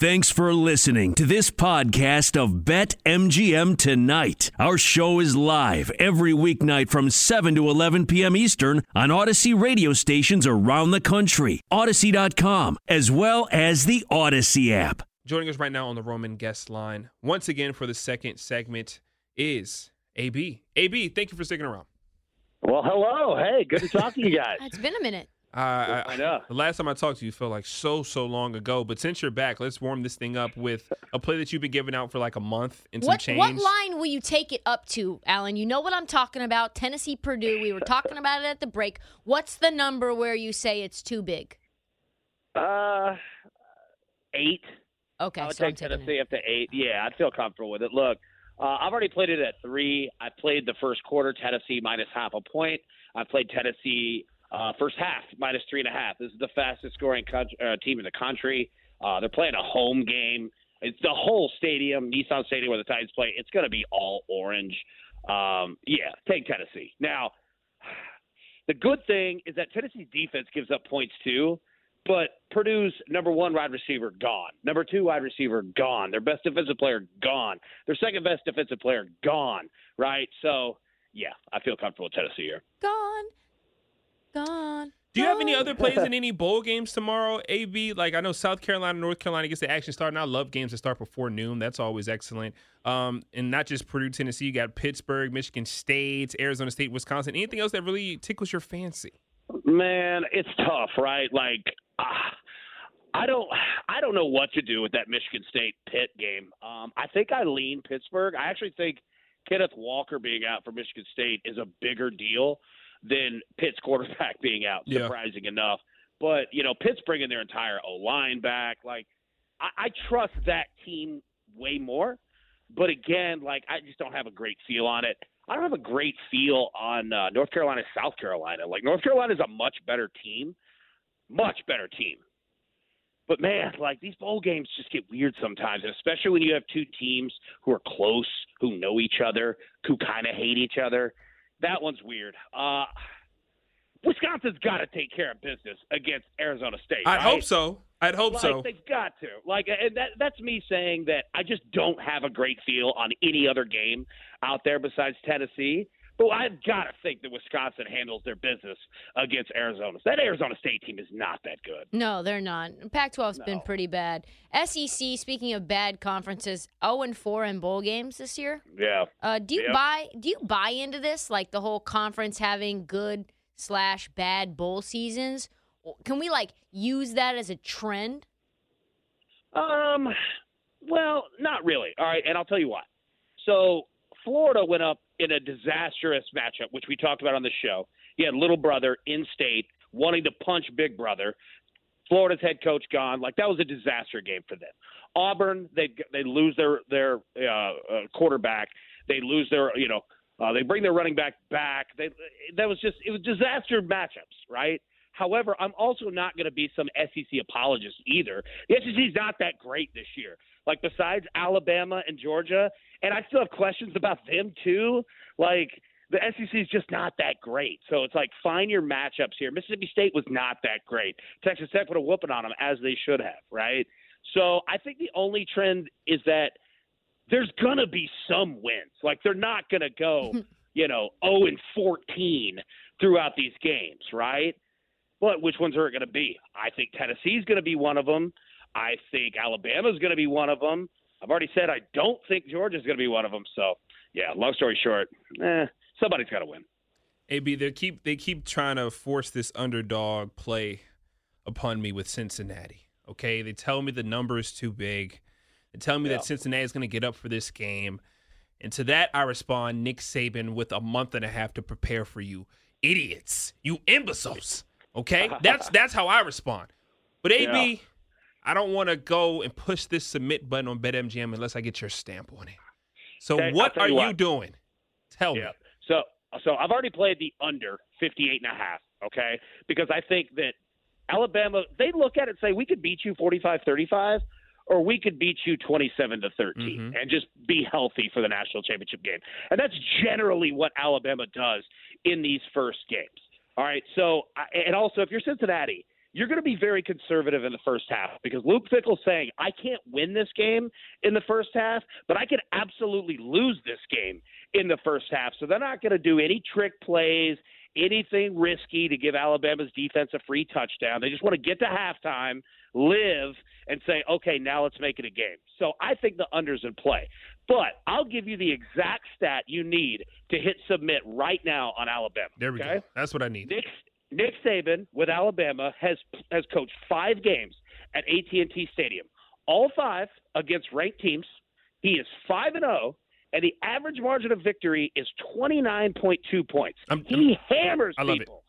Thanks for listening to this podcast of Bet MGM Tonight. Our show is live every weeknight from 7 to 11 p.m. Eastern on Audacy radio stations around the country, Audacy.com, as well as the Audacy app. Joining us right now on the Roman guest line, once again for the second segment, is AB. AB, thank you for sticking around. Well, hello. Hey, good to talk to you guys. It's been a minute. Uh, I, I know. The last time I talked to you felt like so, so long ago. But since you're back, let's warm this thing up with a play that you've been giving out for like a month and some What change. what line will you take it up to, Alan? You know what I'm talking about. Tennessee Purdue. We were talking about it at the break. What's the number where you say it's too big? Uh, eight. Okay, I would so I'm take Tennessee it. up to eight. Yeah, I'd feel comfortable with it. Look, uh, I've already played it at three. I played the first quarter, Tennessee minus half a point. I played Tennessee uh, first half minus three and a half. This is the fastest scoring co- uh, team in the country. Uh, they're playing a home game. It's the whole stadium, Nissan Stadium, where the Titans play. It's going to be all orange. Um, yeah, take Tennessee. Now, the good thing is that Tennessee's defense gives up points too. But Purdue's number one wide receiver gone. Number two wide receiver gone. Their best defensive player gone. Their second best defensive player gone. Right. So yeah, I feel comfortable with Tennessee here. Gone, gone. Do you have any other plays in any bowl games tomorrow, AB? Like I know South Carolina, North Carolina gets the action start, and I love games that start before noon. That's always excellent. Um, and not just Purdue, Tennessee. You got Pittsburgh, Michigan State, Arizona State, Wisconsin. Anything else that really tickles your fancy? Man, it's tough, right? Like, ah, I don't, I don't know what to do with that Michigan State Pitt game. Um, I think I lean Pittsburgh. I actually think Kenneth Walker being out for Michigan State is a bigger deal than Pitt's quarterback being out. Yeah. Surprising enough, but you know, Pitt's bringing their entire O line back. Like, I, I trust that team way more. But again, like I just don't have a great feel on it. I don't have a great feel on uh, North Carolina, South Carolina. Like North Carolina is a much better team, much better team. But man, like these bowl games just get weird sometimes, and especially when you have two teams who are close, who know each other, who kind of hate each other. That one's weird. Uh, Wisconsin's got to take care of business against Arizona State. I'd right? hope so. I'd hope like, so. They've got to. Like, and that that's me saying that I just don't have a great feel on any other game out there besides Tennessee. But I've got to think that Wisconsin handles their business against Arizona. That Arizona State team is not that good. No, they're not. Pac-12's been pretty bad. SEC, speaking of bad conferences, 0 and 4 in bowl games this year. Yeah. Uh, do you Yep. buy? Do you buy into this? Like the whole conference having good slash bad bowl seasons? Can we like use that as a trend? Um, well, not really. All right, and I'll tell you why. So Florida went up in a disastrous matchup, which we talked about on the show. He had little brother in state wanting to punch big brother. Florida's head coach gone. Like that was a disaster game for them. Auburn, they they lose their their uh, uh, quarterback. They lose their you know uh, they bring their running back back. They that was just it was disaster matchups, right? However, I'm also not going to be some SEC apologist either. The SEC's not that great this year. Like besides Alabama and Georgia, and I still have questions about them too. Like the SEC is just not that great. So it's like find your matchups here. Mississippi State was not that great. Texas Tech put a whooping on them as they should have, right? So I think the only trend is that there's gonna be some wins. Like they're not gonna go, you know, 0 and 14 throughout these games, right? But which ones are it going to be? I think Tennessee's going to be one of them. I think Alabama's going to be one of them. I've already said I don't think Georgia's going to be one of them. So, yeah, long story short, eh, somebody's got to win. AB, they keep they keep trying to force this underdog play upon me with Cincinnati. Okay, they tell me the number is too big. They tell me Yeah. that Cincinnati is going to get up for this game, and to that I respond, Nick Saban with a month and a half to prepare for you, idiots, you imbeciles. Okay, that's that's how I respond. But AB, Yeah. I don't want to go and push this submit button on BetMGM unless I get your stamp on it. So Okay, what are you you doing? Tell Yeah. me. So, so I've already played the under 58 and a half, okay? Because I think that Alabama, they look at it and say, we could beat you 45 35, or we could beat you 27 to 13 Mhm. and just be healthy for the national championship game. And that's generally what Alabama does in these first games. All right. So, and also, if you're Cincinnati, you're going to be very conservative in the first half because Luke Fickell's saying, I can't win this game in the first half, but I can absolutely lose this game in the first half. So they're not going to do any trick plays, anything risky to give Alabama's defense a free touchdown. They just want to get to halftime, live, and say, okay, now let's make it a game. So I think the under's in play. But I'll give you the exact stat you need to hit submit right now on Alabama. There we okay? go. That's what I need. Nick Nick Saban with Alabama has has coached five games at AT&T Stadium, all five against ranked teams. He is five and zero, and the average margin of victory is twenty nine point two points. I'm- he hammers I love it. people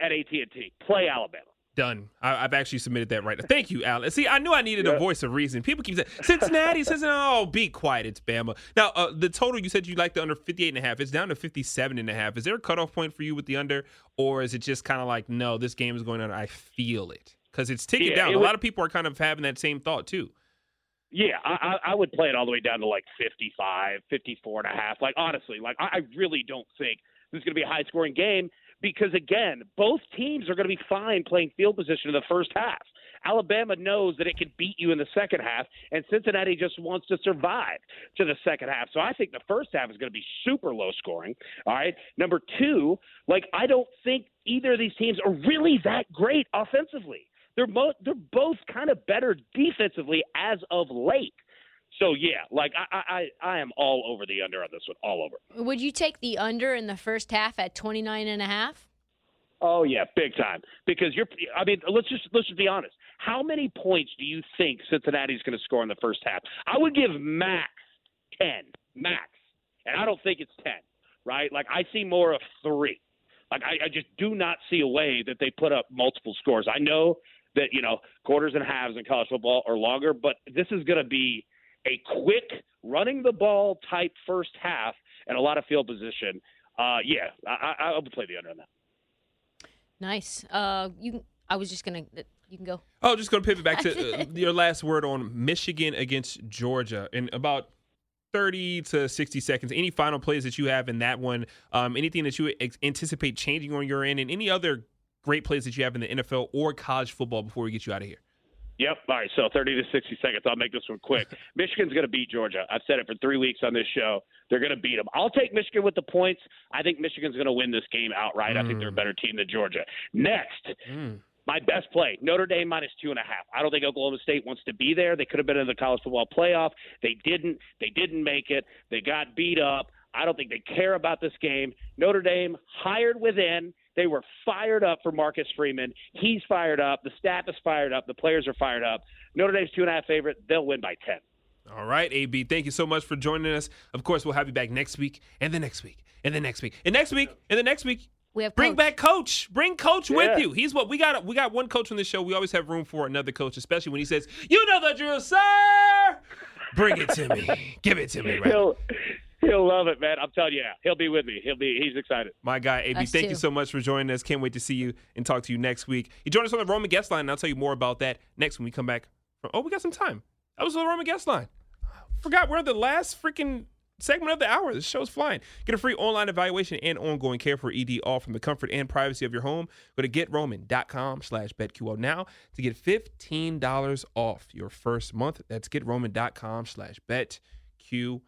at AT&T. Play Alabama. Done. I, I've actually submitted that right. Now. Thank you, Alan. See, I knew I needed a voice of reason. People keep saying Cincinnati, Cincinnati. Oh, be quiet. It's Bama. Now, uh, the total you said you liked the under 58 and a half. It's down to 57 and a half. Is there a cutoff point for you with the under, or is it just kind of like, no, this game is going under. I feel it because it's ticking Yeah, down. it A would- lot of people are kind of having that same thought too. Yeah, I, I I would play it all the way down to like 55, 54 and a half. Like, honestly, like, I, I really don't think this is going to be a high scoring game because, again, both teams are going to be fine playing field position in the first half. Alabama knows that it can beat you in the second half, and Cincinnati just wants to survive to the second half. So I think the first half is going to be super low scoring. All right. Number two, like, I don't think either of these teams are really that great offensively. They're both they're both kind of better defensively as of late. So yeah, like I I I am all over the under on this one, all over. Would you take the under in the first half at 29 and a half? Oh yeah, big time. Because you're I mean, let's just let's just be honest. How many points do you think Cincinnati's going to score in the first half? I would give max 10, max. And I don't think it's 10, right? Like I see more of 3. Like I, I just do not see a way that they put up multiple scores. I know that, you know, quarters and halves in college football are longer, but this is going to be a quick running the ball type first half and a lot of field position. Uh, yeah, I, I, I would play the under on that. Nice. Uh, you. I was just gonna. You can go. Oh, just going to pivot back to uh, your last word on Michigan against Georgia in about 30 to 60 seconds. Any final plays that you have in that one? Um, anything that you ex- anticipate changing on your end, and any other great plays that you have in the NFL or college football before we get you out of here? Yep. All right. So 30 to 60 seconds. I'll make this one quick. Michigan's going to beat Georgia. I've said it for three weeks on this show. They're going to beat them. I'll take Michigan with the points. I think Michigan's going to win this game outright. I think they're a better team than Georgia. Next, Mm. my best play Notre Dame minus two and a half. I don't think Oklahoma State wants to be there. They could have been in the college football playoff. They didn't. They didn't make it. They got beat up. I don't think they care about this game. Notre Dame hired within. They were fired up for Marcus Freeman. He's fired up. The staff is fired up. The players are fired up. Notre Dame's two and a half favorite. They'll win by ten. All right, AB, thank you so much for joining us. Of course, we'll have you back next week, and the next week, and the next week, and next week, and the next week. We have Bring Coach. back coach. Bring coach with you. He's what we got. We got one coach on the show. We always have room for another coach, especially when he says, "You know the drill, sir." Bring it to me. Give it to me. Right. He'll he'll love it, man. I'm telling you, yeah, he'll be with me. He'll be. He's excited. My guy, AB, Us thank too. you so much for joining us. Can't wait to see you and talk to you next week. You join us on the Roman guest line, and I'll tell you more about that next when we come back. From, oh, we got some time. That was the Roman guest line. Forgot we're the last freaking segment of the hour. This show's flying. Get a free online evaluation and ongoing care for ED, all from the comfort and privacy of your home. Go to getroman.com slash betql now to get $15 off your first month. That's getroman.com slash betql.